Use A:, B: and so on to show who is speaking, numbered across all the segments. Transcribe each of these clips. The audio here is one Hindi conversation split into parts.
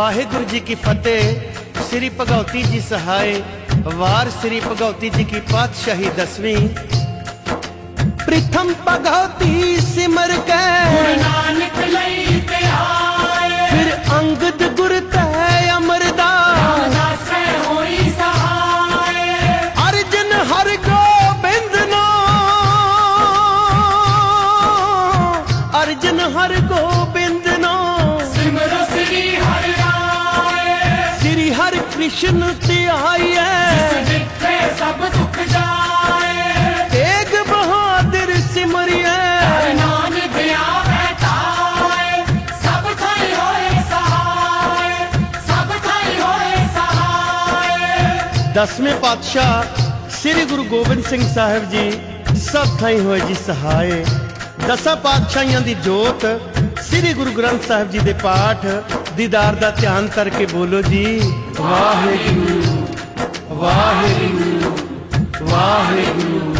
A: ਵਾਹਿਗੁਰੂ ਜੀ ਕੀ ਫਤਿਹ ਸ੍ਰੀ ਭਗਉਤੀ ਜੀ ਸਹਾਇ ਵਾਰ ਸ੍ਰੀ ਭਗਉਤੀ ਜੀ ਕੀ ਪਾਤਸ਼ਾਹੀ ਦਸਵੀਂ ਪ੍ਰਥਮ ਭਗਉਤੀ ਸਿਮਰ ਕੇ
B: ਗੁਰੂ ਨਾਨਕ ਲਈ ਤੇ ਆਏ
A: ਫਿਰ ਅੰਗਦ ਗੁਰ ਤੈ ਕ੍ਰਿਸ਼ਨ ਧਿਆਈਐ
B: ਜਿੱਥੇ ਸਭ ਦੁੱਖ ਜਾਏ।
A: ਤੇਗ ਬਹਾਦਰ ਸਿਮਰਿਐ।
B: ਨਾਨਕ ਆਵੇ ਤਾਏ। ਸਭ ਥਾਈ ਹੋਏ ਸਹਾਏ। ਸਭ ਥਾਈ ਹੋਏ ਸਹਾਏ।
A: ਦਸਵੇਂ ਪਾਤਸ਼ਾਹ ਸ੍ਰੀ ਗੁਰੂ ਗੋਬਿੰਦ ਸਿੰਘ ਸਾਹਿਬ ਜੀ ਸਭ ਥਾਈ ਹੋਏ ਜੀ ਸਹਾਏ। ਦਸਾਂ ਪਾਤਸ਼ਾਹੀਆਂ ਦੀ ਜੋਤ ਸ੍ਰੀ ਗੁਰੂ ਗ੍ਰੰਥ ਸਾਹਿਬ ਜੀ ਦੇ ਪਾਠ ਦੀਦਾਰ ਦਾ ਧਿਆਨ ਕਰਕੇ ਬੋਲੋ ਜੀ। ਵਾਹਿਗੁਰੂ ਵਾਹਿਗੁਰੂ ਵਾਹਿਗੁਰੂ।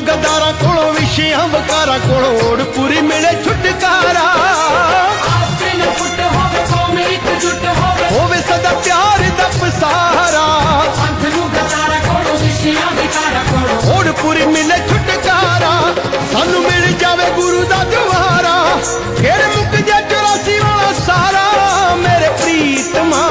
A: ਸਾਨੂੰ ਗਦਾਰਾਂ ਕੋਲੋਂ ਵਿਸ਼ਿਆਂ ਵਕਾਰਾਂ ਕੋਲੋਂ ਓੜ ਪੂਰੀ ਮਿਲੇ ਛੁਟਕਾਰਾ।
B: ਆਪੇ ਨਾ ਫੁੱਟ ਹੋਵੇ ਕੌਮੇ ਇਕਜੁੱਟ ਹੋਵੇ।
A: ਹੋਵੇ ਸਦਾ ਪਿਆਰ ਦਾ ਪਸਾਰਾ।
B: ਸੰਤ ਨੂੰ ਗਦਾਰਾਂ ਕੋਲੋਂ ਵਿਸ਼ਿਆਂ ਵਕਾਰਾਂ ਕੋਲੋਂ।
A: ਓੜ ਪੂਰੀ ਮਿਲੇ ਛੁਟਕਾਰਾ। ਸਾਨੂੰ ਮਿਲ ਜਾਵੇ ਗੁਰੂ ਦਾ ਦੁਆਰਾ। ਫੇਰ ਮੁੱਕ ਜਾ 84 ਵਾਲਾ ਸਾਰਾ। ਮੇਰੇ ਪ੍ਰੀਤਮਾ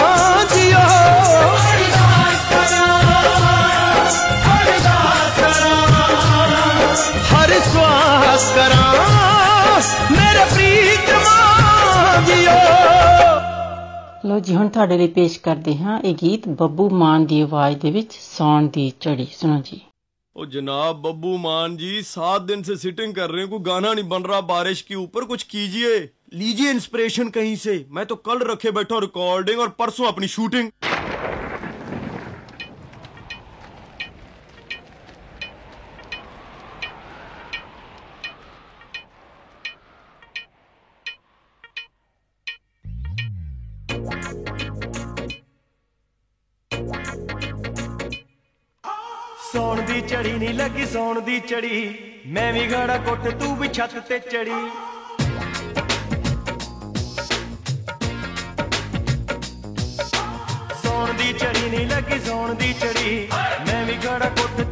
B: ਅਰਦਾਸ ਕਰਾਂ
A: ਮੇਰੇ ਪ੍ਰੀਤਮਾ ਜੀਓ
C: ਲੋ ਜੀ ਹੁਣ ਤੁਹਾਡੇ ਲਈ ਪੇਸ਼ ਕਰਦੇ ਹਾਂ ਇਹ ਗੀਤ ਬੱਬੂ ਮਾਨ ਦੀ ਆਵਾਜ਼ ਦੇ ਵਿੱਚ ਸੌਣ ਦੀ ਚੜੀ ਸੁਣੋ ਜੀ
D: ओ जनाब बब्बू मान जी सात दिन से सिटिंग कर रहे हैं कोई गाना नहीं बन रहा बारिश के ऊपर कुछ कीजिए लीजिए इंस्पिरेशन कहीं से मैं तो कल रखे बैठा रिकॉर्डिंग और परसों अपनी शूटिंग
A: ਲੱਗੀ ਸੌਣ ਦੀ ਚੜੀ ਮੈਂ ਵੀ ਘੜਾ ਕੁੱਟ ਤੂੰ ਵੀ ਛੱਤ ਤੇ ਚੜੀ ਸੌਣ ਦੀ ਚੜੀ ਨਹੀਂ ਲੱਗੀ ਸੌਣ ਦੀ ਚੜੀ ਮੈਂ ਵੀ ਘੜਾ ਕੁੱਟ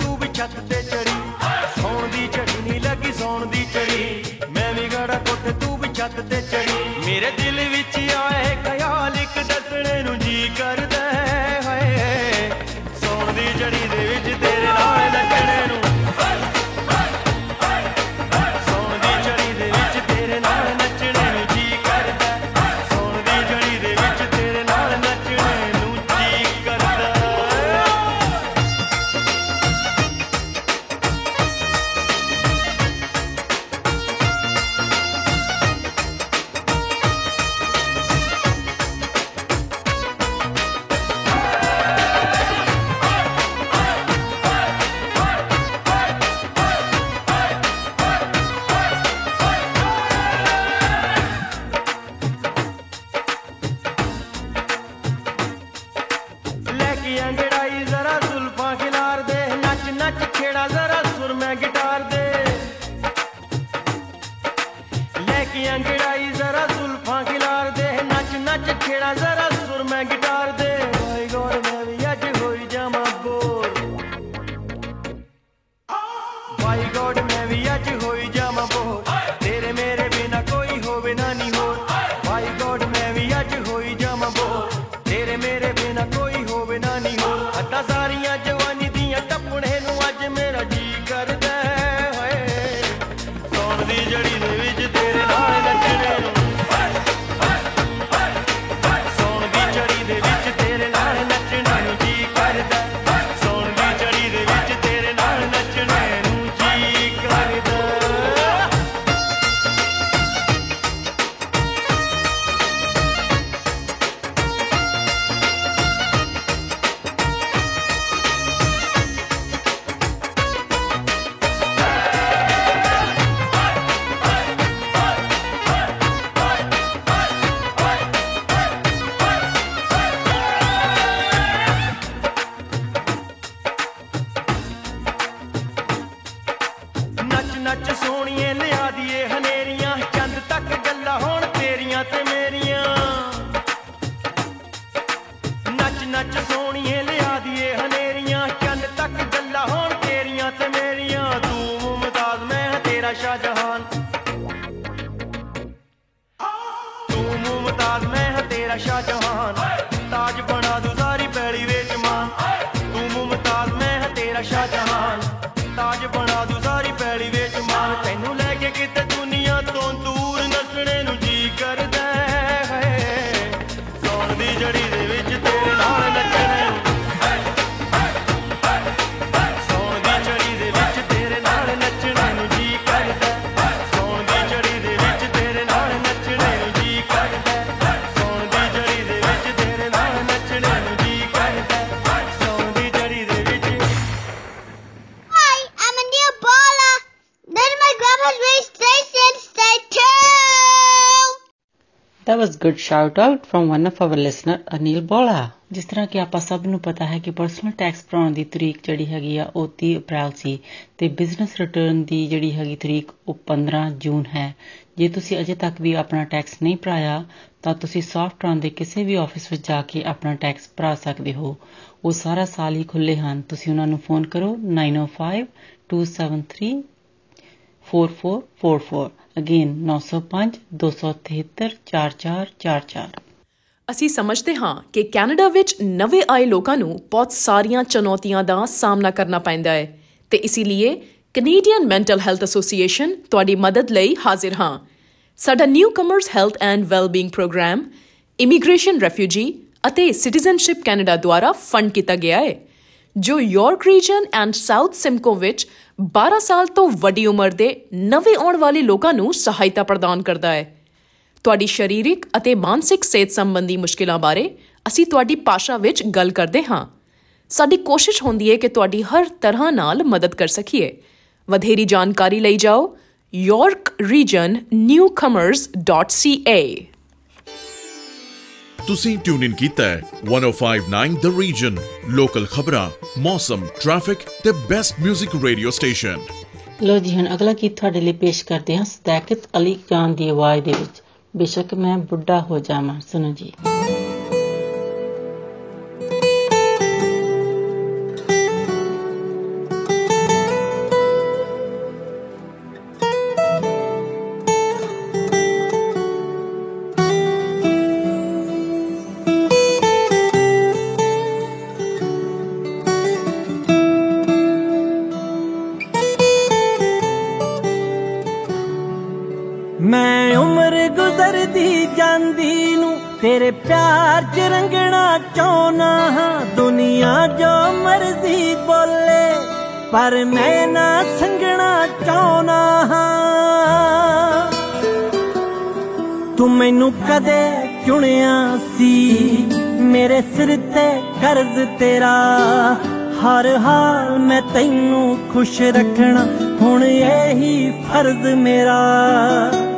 C: That was good shout out from one of our listener, Anil Bola. ਜਿਸ ਤਰ੍ਹਾਂ ਕਿ ਆਪਾਂ ਸਭ ਨੂੰ ਪਤਾ ਹੈ ਕਿ ਪਰਸਨਲ ਟੈਕਸ ਭਰਾਉਣ ਦੀ ਤਰੀਕ ਜਿਹੜੀ ਹੈਗੀ ਆ, ਉਹ 30 ਅਪ੍ਰੈਲ ਸੀ ਤੇ ਬਿਜ਼ਨਸ ਰਿਟਰਨ ਦੀ ਜਿਹੜੀ ਹੈਗੀ ਤਰੀਕ, ਉਹ 15 ਜੂਨ ਹੈ। ਜੇ ਤੁਸੀਂ ਅਜੇ ਤੱਕ ਵੀ ਆਪਣਾ ਟੈਕਸ ਨਹੀਂ ਭਰਾਇਆ, ਤਾਂ ਤੁਸੀਂ ਸੌਫਟਰਨ ਦੇ ਕਿਸੇ ਵੀ ਆਫਿਸ ਵਿੱਚ ਜਾ ਕੇ ਆਪਣਾ ਟੈਕਸ ਭਰਾ ਸਕਦੇ ਹੋ। ਉਹ ਸਾਰਾ ਸਾਲ ਹੀ ਖੁੱਲੇ ਹਨ। ਤੁਸੀਂ ਉਹਨਾਂ ਨੂੰ ਫੋਨ ਕਰੋ 905 273 4444 ਅਗੇਨ 905 273 4444
E: ਅਸੀਂ ਸਮਝਦੇ ਹਾਂ ਕਿ ਕੈਨੇਡਾ ਵਿੱਚ ਨਵੇਂ ਆਏ ਲੋਕਾਂ ਨੂੰ ਬਹੁਤ ਸਾਰੀਆਂ ਚੁਣੌਤੀਆਂ ਦਾ ਸਾਹਮਣਾ ਕਰਨਾ ਪੈਂਦਾ ਹੈ ਤੇ ਇਸੇ ਲਈ ਕੈਨੇਡੀਅਨ ਮੈਂਟਲ ਹੈਲਥ ਐਸੋਸੀਏਸ਼ਨ ਤੁਹਾਡੀ ਮਦਦ ਲਈ ਹਾਜ਼ਰ ਹਾਂ। ਸਾਡਾ newcomers health and wellbeing program immigration refugee ਅਤੇ ਸਿਟੀਜ਼ਨਸ਼ਿਪ ਕੈਨੇਡਾ ਦੁਆਰਾ ਫੰਡ ਕੀਤਾ ਗਿਆ ਹੈ। ਜੋ York region and South Simcoe ਵਿੱਚ 12 ਸਾਲ ਤੋਂ ਵੱਡੀ ਉਮਰ ਦੇ ਨਵੇਂ ਆਉਣ ਵਾਲੇ ਲੋਕਾਂ ਨੂੰ ਸਹਾਇਤਾ ਪ੍ਰਦਾਨ ਕਰਦਾ ਹੈ। ਤੁਹਾਡੀ ਸਰੀਰਕ ਅਤੇ ਮਾਨਸਿਕ ਸਿਹਤ ਸੰਬੰਧੀ ਮੁਸ਼ਕਲਾਂ ਬਾਰੇ ਅਸੀਂ ਤੁਹਾਡੀ ਭਾਸ਼ਾ ਵਿੱਚ ਗੱਲ ਕਰਦੇ ਹਾਂ। ਸਾਡੀ ਕੋਸ਼ਿਸ਼ ਹੁੰਦੀ ਹੈ ਕਿ ਤੁਹਾਡੀ ਹਰ ਤਰ੍ਹਾਂ ਨਾਲ ਮਦਦ ਕਰ ਸਕੀਏ। ਵਧੇਰੀ ਜਾਣਕਾਰੀ ਲਈ ਜਾਓ। yorkregionnewcomers.ca
F: ਤੁਸੀਂ ਟਿਊਨ ਇਨ ਕੀਤਾ ਹੈ। 1059 ਦ ਰੀਜਨ ਲੋਕਲ ਖਬਰਾਂ ਮੌਸਮ ਟ੍ਰੈਫਿਕ ਤੇ ਬੈਸਟ 뮤직 ਰੇਡੀਓ ਸਟੇਸ਼ਨ
C: ਲੋ ਜੀ, ਹੁਣ ਅਗਲਾ ਗੀਤ ਤੁਹਾਡੇ ਲਈ ਪੇਸ਼ ਕਰਦੇ ਹਾਂ, ਸਦਾਕਤ ਅਲੀ ਖਾਨ ਦੀ ਆਵਾਜ਼ ਦੇ ਵਿੱਚ। ਬੇਸ਼ੱਕ ਮੈਂ ਬੁੱਢਾ ਹੋ ਜਾਵਾਂ, ਸੁਣੋ ਜੀ।
G: ਪਰ ਮੈਂ ਨਾ ਸੰਗਣਾ ਚਾਹਨਾ ਹਾਂ। ਤੂੰ ਮੈਨੂੰ ਕਦੇ ਚੁਣਿਆ ਸੀ, ਮੇਰੇ ਸਿਰ ਤੇ ਕਰਜ਼ ਤੇਰਾ। ਹਰ ਹਾਲ ਮੈਂ ਤੈਨੂੰ ਖੁਸ਼ ਰੱਖਣਾ, ਹੁਣ ਇਹੀ ਫਰਜ਼ ਮੇਰਾ।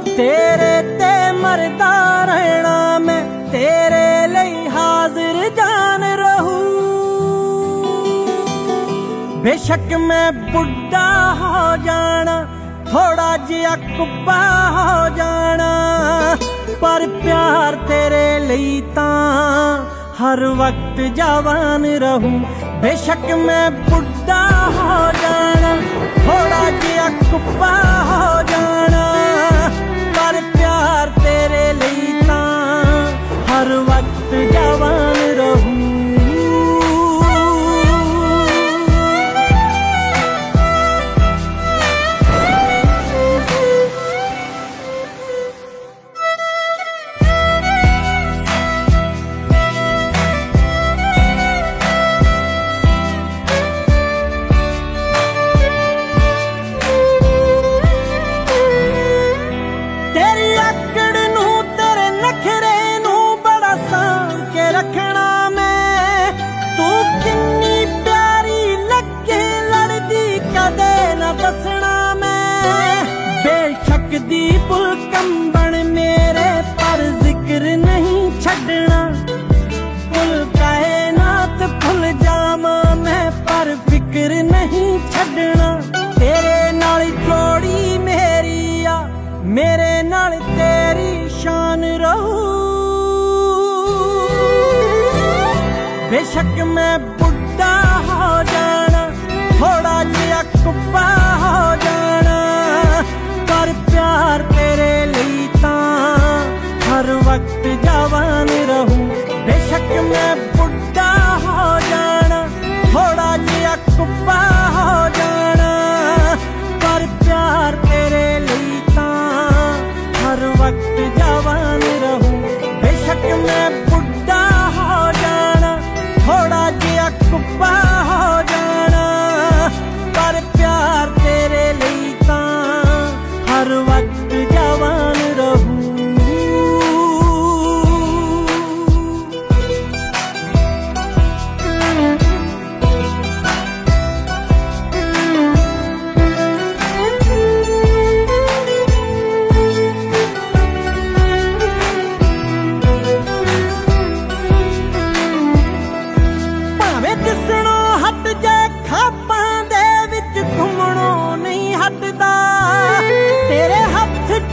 G: ਤੇਰੇ ਤੇ ਮਰਦਾ ਰਹਿਣਾ ਮੈਂ, ਤੇਰੇ ਬੇਸ਼ੱਕ ਮੈਂ ਬੁੱਢਾ ਹੋ ਜਾਣਾ ਥੋੜਾ ਜਿਹਾ ਕੁੱਬਾ ਹੋ ਜਾਣਾ। ਪਰ ਪਿਆਰ ਤੇਰੇ ਲਈ ਤਾਂ ਹਰ ਵਕਤ ਜਵਾਨ ਰਹੂ। ਬੇਸ਼ੱਕ ਮੈਂ ਬੁੱਢਾ ਹੋ ਜਾਣਾ ਥੋੜਾ ਜਿਹਾ ਕੁੱਬਾ ਹੋ ਜਾਣਾ। ਪਰ ਪਿਆਰ ਤੇਰੇ ਲਈ ਤਾਂ ਹਰ ਵਕਤ ਜਵਾਨ ਰਹੂ।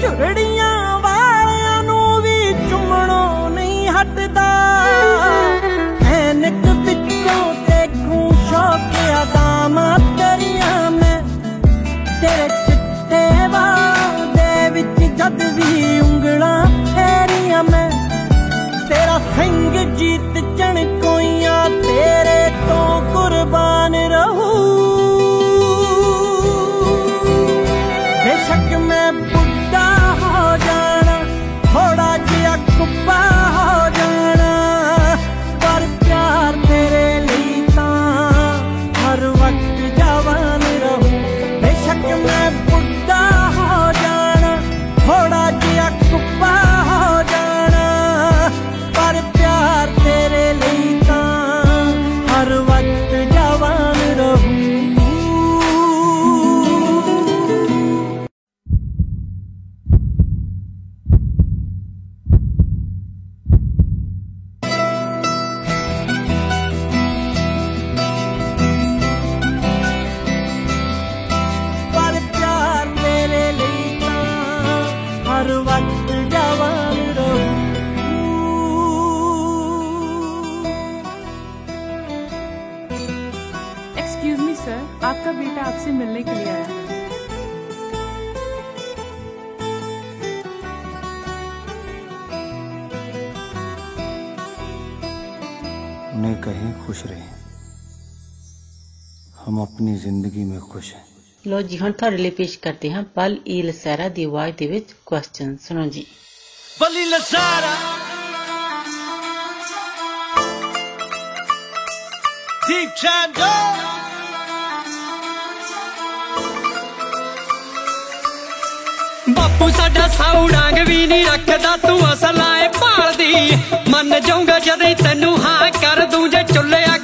G: ਝੁਰੜੀਆਂ ਵਾਲਿਆਂ ਨੂੰ ਵੀ ਚੁੰਮਣੋਂ ਨਹੀਂ
H: ਹਟਦਾ। ਐਨਕ ਵਿੱਚੋਂ ਦੇਖੂ, ਸ਼ੌਕਿਆ ਦਾ ਮਾਤਰੀਆਂ ਮੈਂ ਤੇਰੇ
C: ਜੀ ਹੁਣ ਤੁਹਾਡੇ ਲਈ ਪੇਸ਼ ਕਰਦੇ ਹਾਂ ਪਲ ਈ ਲਸੈਰਾ ਦੀ ਆਵਾਜ਼ ਦੇ ਵਿੱਚ ਕੁਐਸਚਨ ਸੁਣੋ ਜੀ
A: ਬਲੀ ਲਸੈਰਾ ਦੀਪ ਚੰਦੋ
H: ਬਾਪੂ ਸਾਡਾ ਸੌੜਾਂਗ ਵੀ ਨਹੀਂ ਰੱਖਦਾ ਤੂੰ ਅਸਲਾਏ ਭਾਲਦੀ ਮੰਨ ਜਾਊਗਾ ਜਦ ਤੈਨੂੰ ਹਾਂ ਕਰ ਦੂੰ ਜੇ ਚੁੱਲਿਆ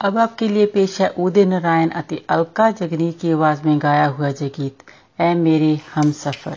H: अब आपके लिए पेश है उदय नारायण अति अलका जगनी की आवाज़ में गाया हुआ जय गीत ऐ मेरे हम सफ़र।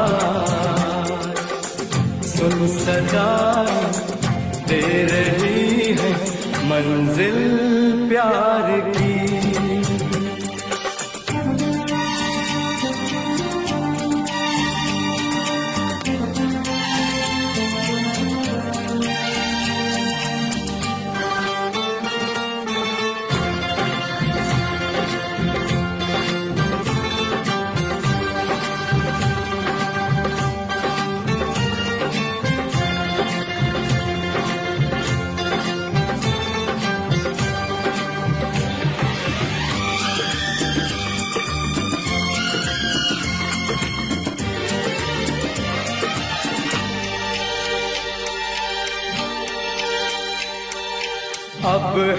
I: सुन सदा दे रही है मंजिल प्यार की।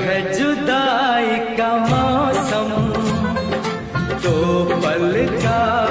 I: है जुदाई का मौसम दो पल का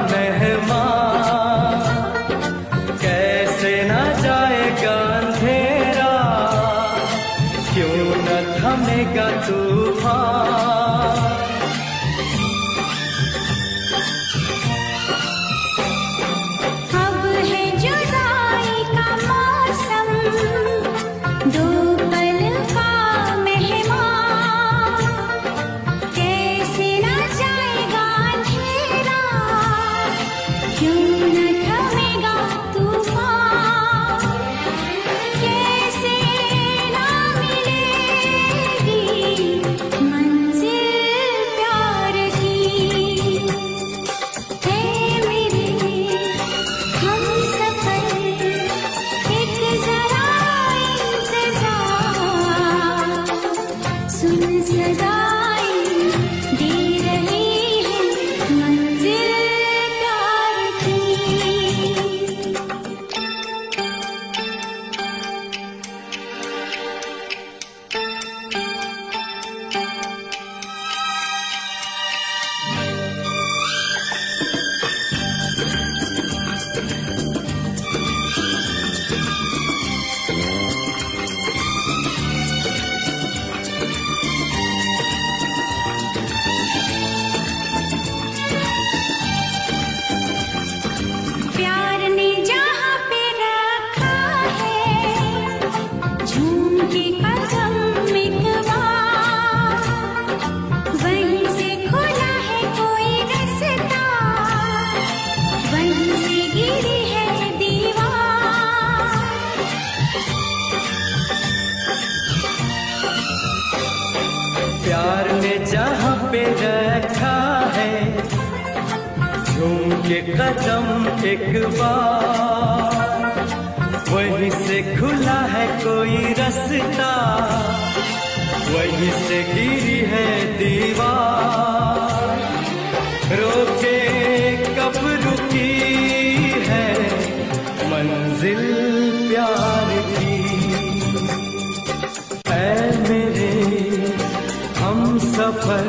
I: सफ़र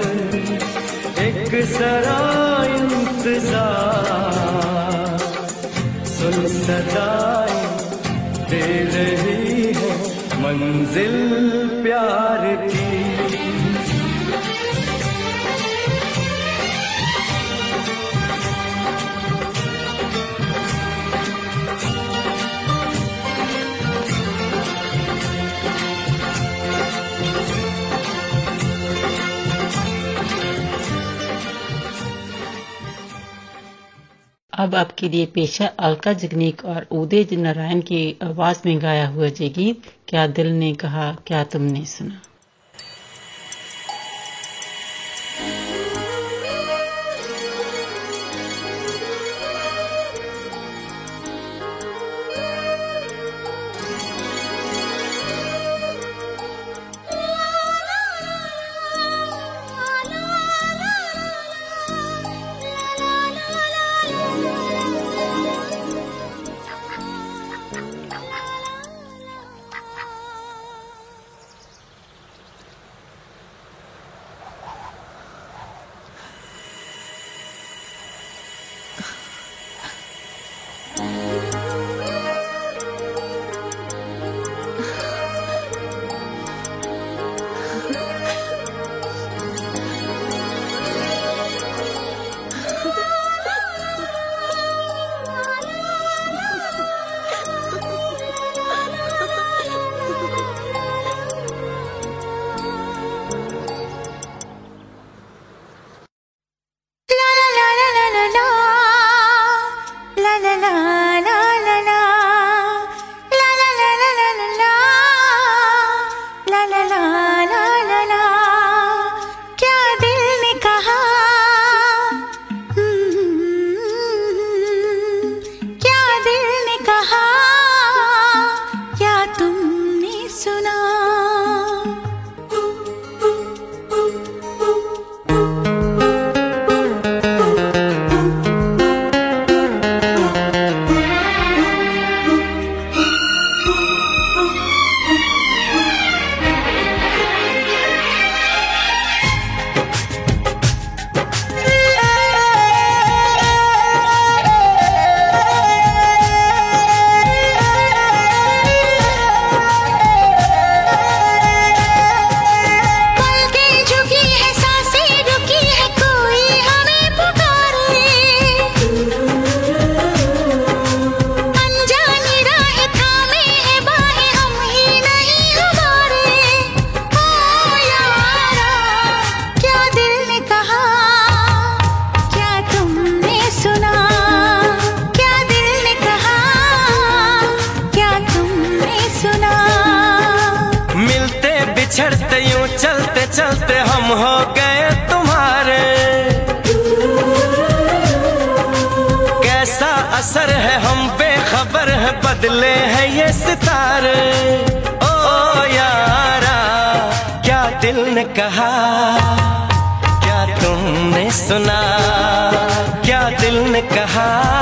I: एक सरा इंतज़ार। सुन सदाई दे रही है मंजिल प्यार की।
J: अब आपके लिए पेशा अलका जगनीक और उदय नारायण की आवाज़ में गाया हुआ जय गीत, क्या दिल ने कहा, क्या तुमने सुना?
I: llegar.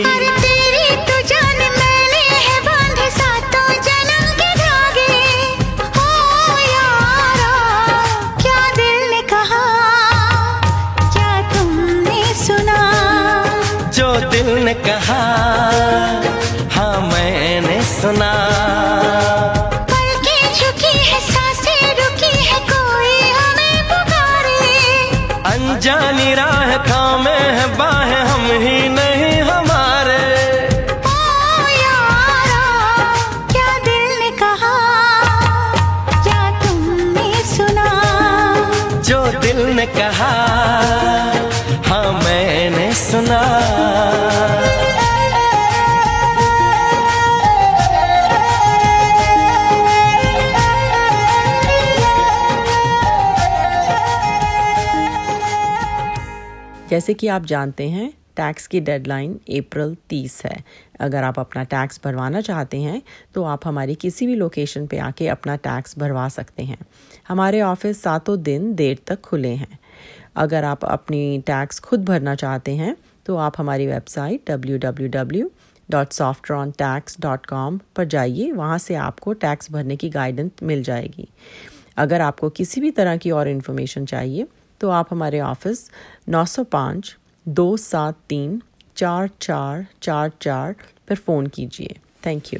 K: जैसे कि आप जानते हैं टैक्स की डेडलाइन अप्रैल 30 है। अगर आप अपना टैक्स भरवाना चाहते हैं तो आप हमारी किसी भी लोकेशन पे आके अपना टैक्स भरवा सकते हैं। हमारे ऑफ़िस सातों दिन देर तक खुले हैं। अगर आप अपनी टैक्स खुद भरना चाहते हैं तो आप हमारी वेबसाइट www.softrontax.com पर जाइए। वहाँ से आपको टैक्स भरने की गाइडेंस मिल जाएगी। अगर आपको किसी भी तरह की और इन्फॉर्मेशन चाहिए तो आप हमारे ऑफ़िस 905 दो सात तीन चार चार चार चार पर फ़ोन कीजिए। थैंक यू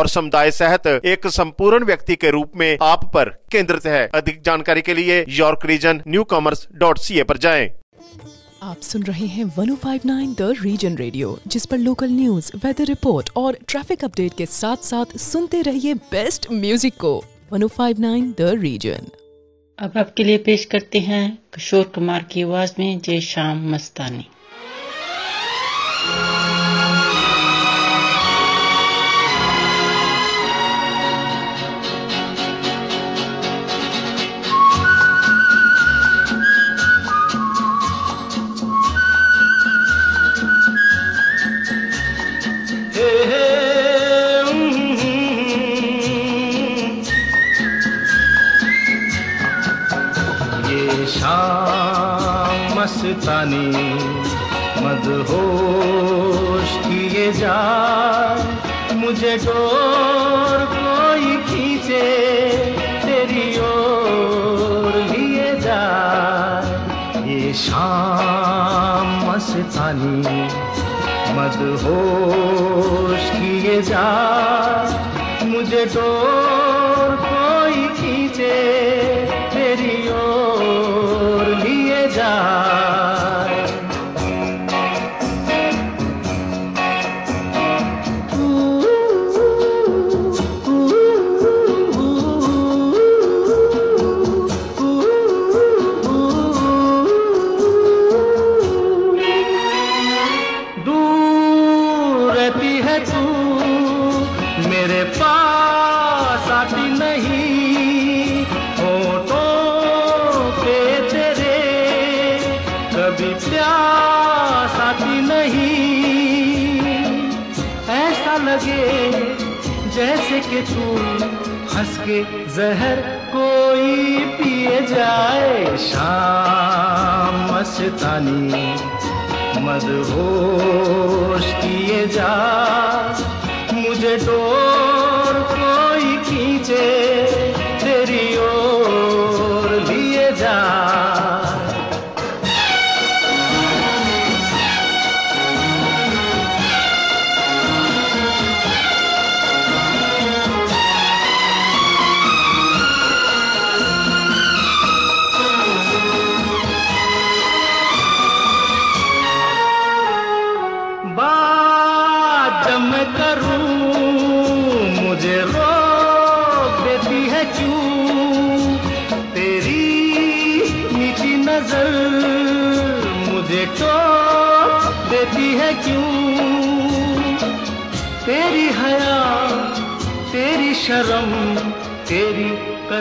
L: समुदाय सहित एक संपूर्ण व्यक्ति के रूप में आप पर केंद्रित है। अधिक जानकारी के लिए York region newcomers dot C A पर जाएँ।
M: आप सुन रहे हैं 1059 द रीजन रेडियो जिस पर लोकल न्यूज़ वेदर रिपोर्ट और ट्रैफ़िक अपडेट के साथ साथ सुनते रहिए बेस्ट म्यूज़िक को। 1059 द रीजन
K: अब आपके लिए पेश करते हैं किशोर कुमार की आवाज़ में जय शाम मस्तानी।
G: शाम मस्तानी, मदहोश किए जा। मुझे डोर कोई खींचे, तेरी ओर लिए जा। ये शाम मस्तानी, मदहोश किए जा। मुझे डोर कोई खींचे हंस के जहर कोई पिए जाए, शाम मस्तानी मदहोश किए जा। मुझे डोर कोई खींचे, तेरी ओर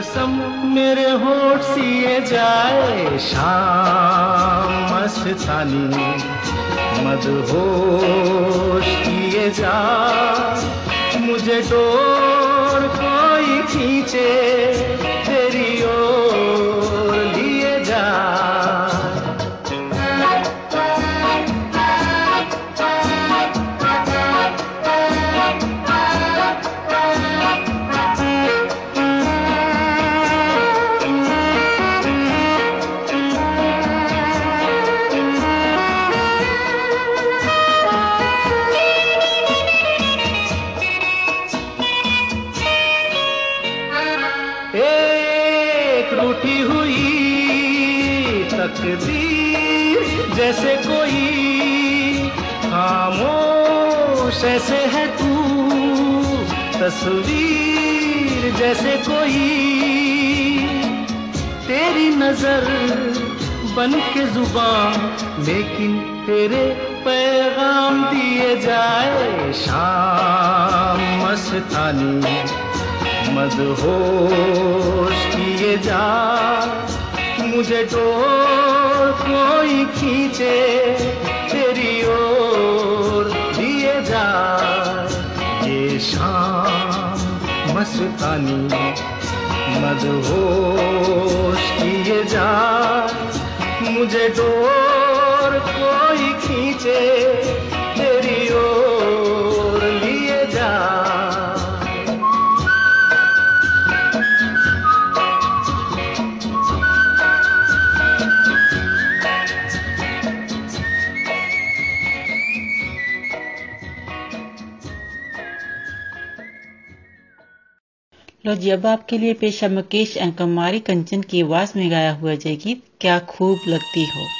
G: कसम मेरे होठ सिए जाए, शाम मस्तानी मदहोश किए जा। मुझे डोर कोई खींचे, तेरी ओर लिए जा। तस्वीर जैसे कोई। तेरी नज़र बन के ज़ुबान, लेकिन तेरे पैगाम दिए जाए शाम मस्तानी। मदहोश किए जा, मुझे डोर कोई खींचे, तेरी ओर दिए जा। शाम मस्तानी मदहोश किए जा। मुझे डोर कोई खींचे।
C: लो जी अब आपके लिए पेशा मुकेश कमारी कंचन की आवाज़ में गाया हुआ जय गीत, क्या खूब लगती हाँ।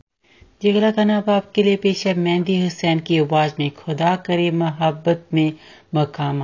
C: जी अगला गाना अब आपके लिए पेश है, मेहंदी हुसैन की आवाज़ में, खुदा करे मोहब्बत में मकाम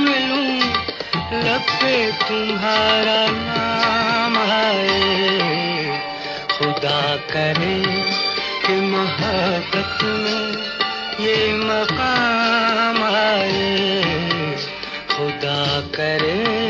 N: पे तुम्हारा नाम आए खुदा करे कि मोहब्बत में ये मकाम आए खुदा करे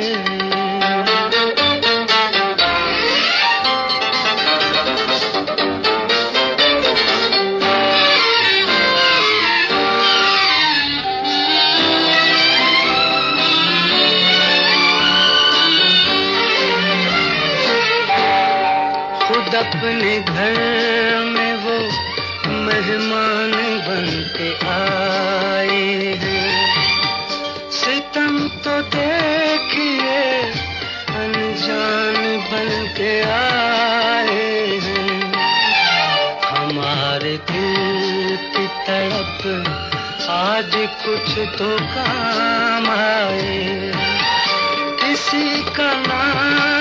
N: अपने घर में वो मेहमान बन के आए सितम तो देखिए, अनजान बन के आए हमारे दिल की आज कुछ तो काम आए किसी का नाम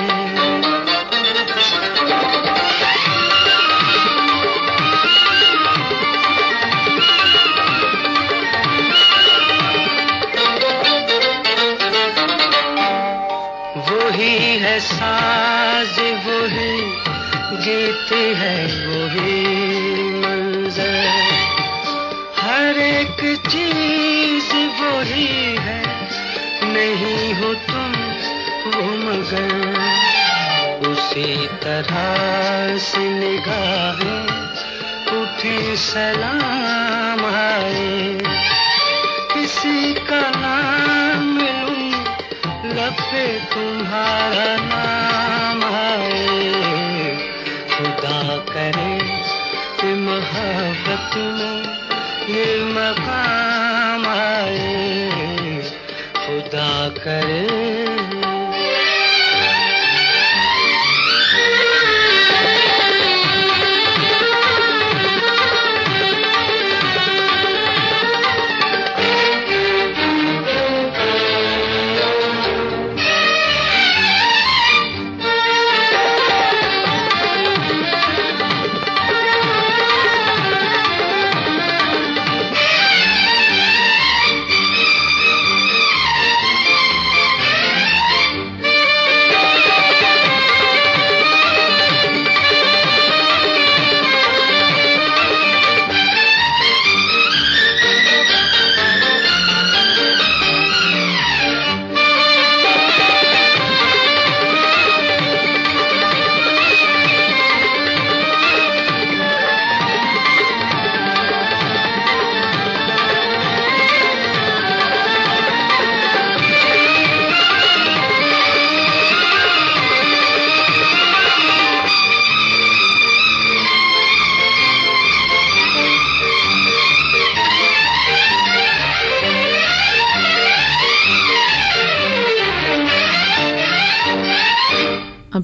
N: गीत है वही मंजर। हर एक चीज़ वही है। नहीं हो तुम वो मगर। उसी तरह से निगाहें उठी सलाम आए। किसी का नाम लूँ लब तुम्हारा नाम आए। खुदा करे कि मोहब्बत में ये मकाम आए। खुदा करे।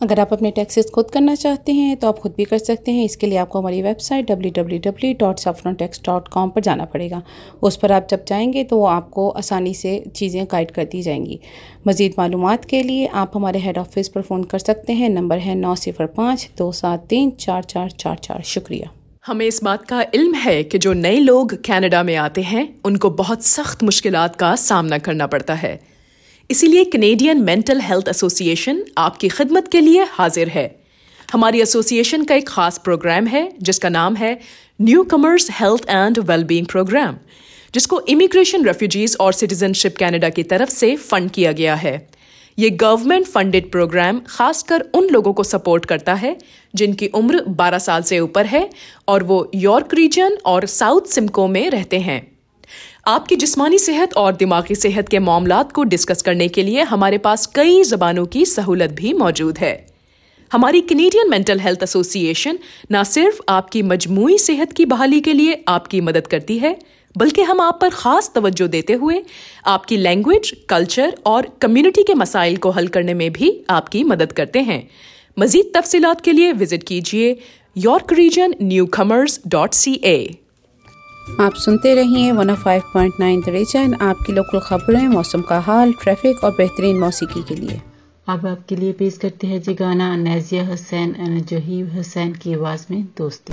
O: अगर आप अपने टैक्सेस खुद करना चाहते हैं तो आप खुद भी कर सकते हैं। इसके लिए आपको हमारी वेबसाइट www.saffrontax.com पर जाना पड़ेगा। उस पर आप जब जाएँगे तो वो आपको आसानी से चीज़ें गाइड कर दी जाएँगी। मज़ीद मालूम के लिए आप हमारे हेड ऑफ़िस पर फ़ोन कर सकते हैं। नंबर है नौ सिफर पाँच दो सात तीन चार चार चार चार। शुक्रिया।
E: हमें इस बात का इल्म है कि जो नए लोग कनाडा में आते हैं, उनको बहुत सख्त मुश्किलात का सामना करना पड़ता है। इसीलिए कनेडियन मेंटल हेल्थ एसोसिएशन आपकी खिदमत के लिए हाजिर है। हमारी एसोसिएशन का एक खास प्रोग्राम है, जिसका नाम है newcomers health and wellbeing program जिसको इमिग्रेशन रेफ्यूजीज और सिटीजनशिप कनाडा की तरफ़ से फंड किया गया है। ये गवर्नमेंट फंडेड प्रोग्राम खासकर उन लोगों को सपोर्ट करता है, जिनकी उम्र 12 साल से ऊपर है और वो यॉर्क रीजन और साउथ सिमको में रहते हैं। आपकी जिस्मानी सेहत और दिमागी सेहत के मामला को डिस्कस करने के लिए हमारे पास कई जबानों की सहूलत भी मौजूद है। हमारी कनेडियन मेंटल हेल्थ एसोसिएशन न सिर्फ़ आपकी मजमू सेहत की बहाली के लिए आपकी मदद करती है, बल्कि हम आप पर खास तवज्जो देते हुए आपकी लैंग्वेज कल्चर और कम्युनिटी के मसाइल को हल करने में भी आपकी मदद करते हैं। मजीद तफसीलात के लिए विज़िट कीजिए York region newcomers dot C A
O: आप सुनते रहिए one five point nine region आपकी लोकल खबरें, मौसम का हाल ट्रैफ़िक और बेहतरीन मौसीकी के लिए।
A: अब आपके लिए पेश करते हैं जी गाना नाजिया हुसैन एंड जहीब हुसैन की आवाज़ में दोस्ती।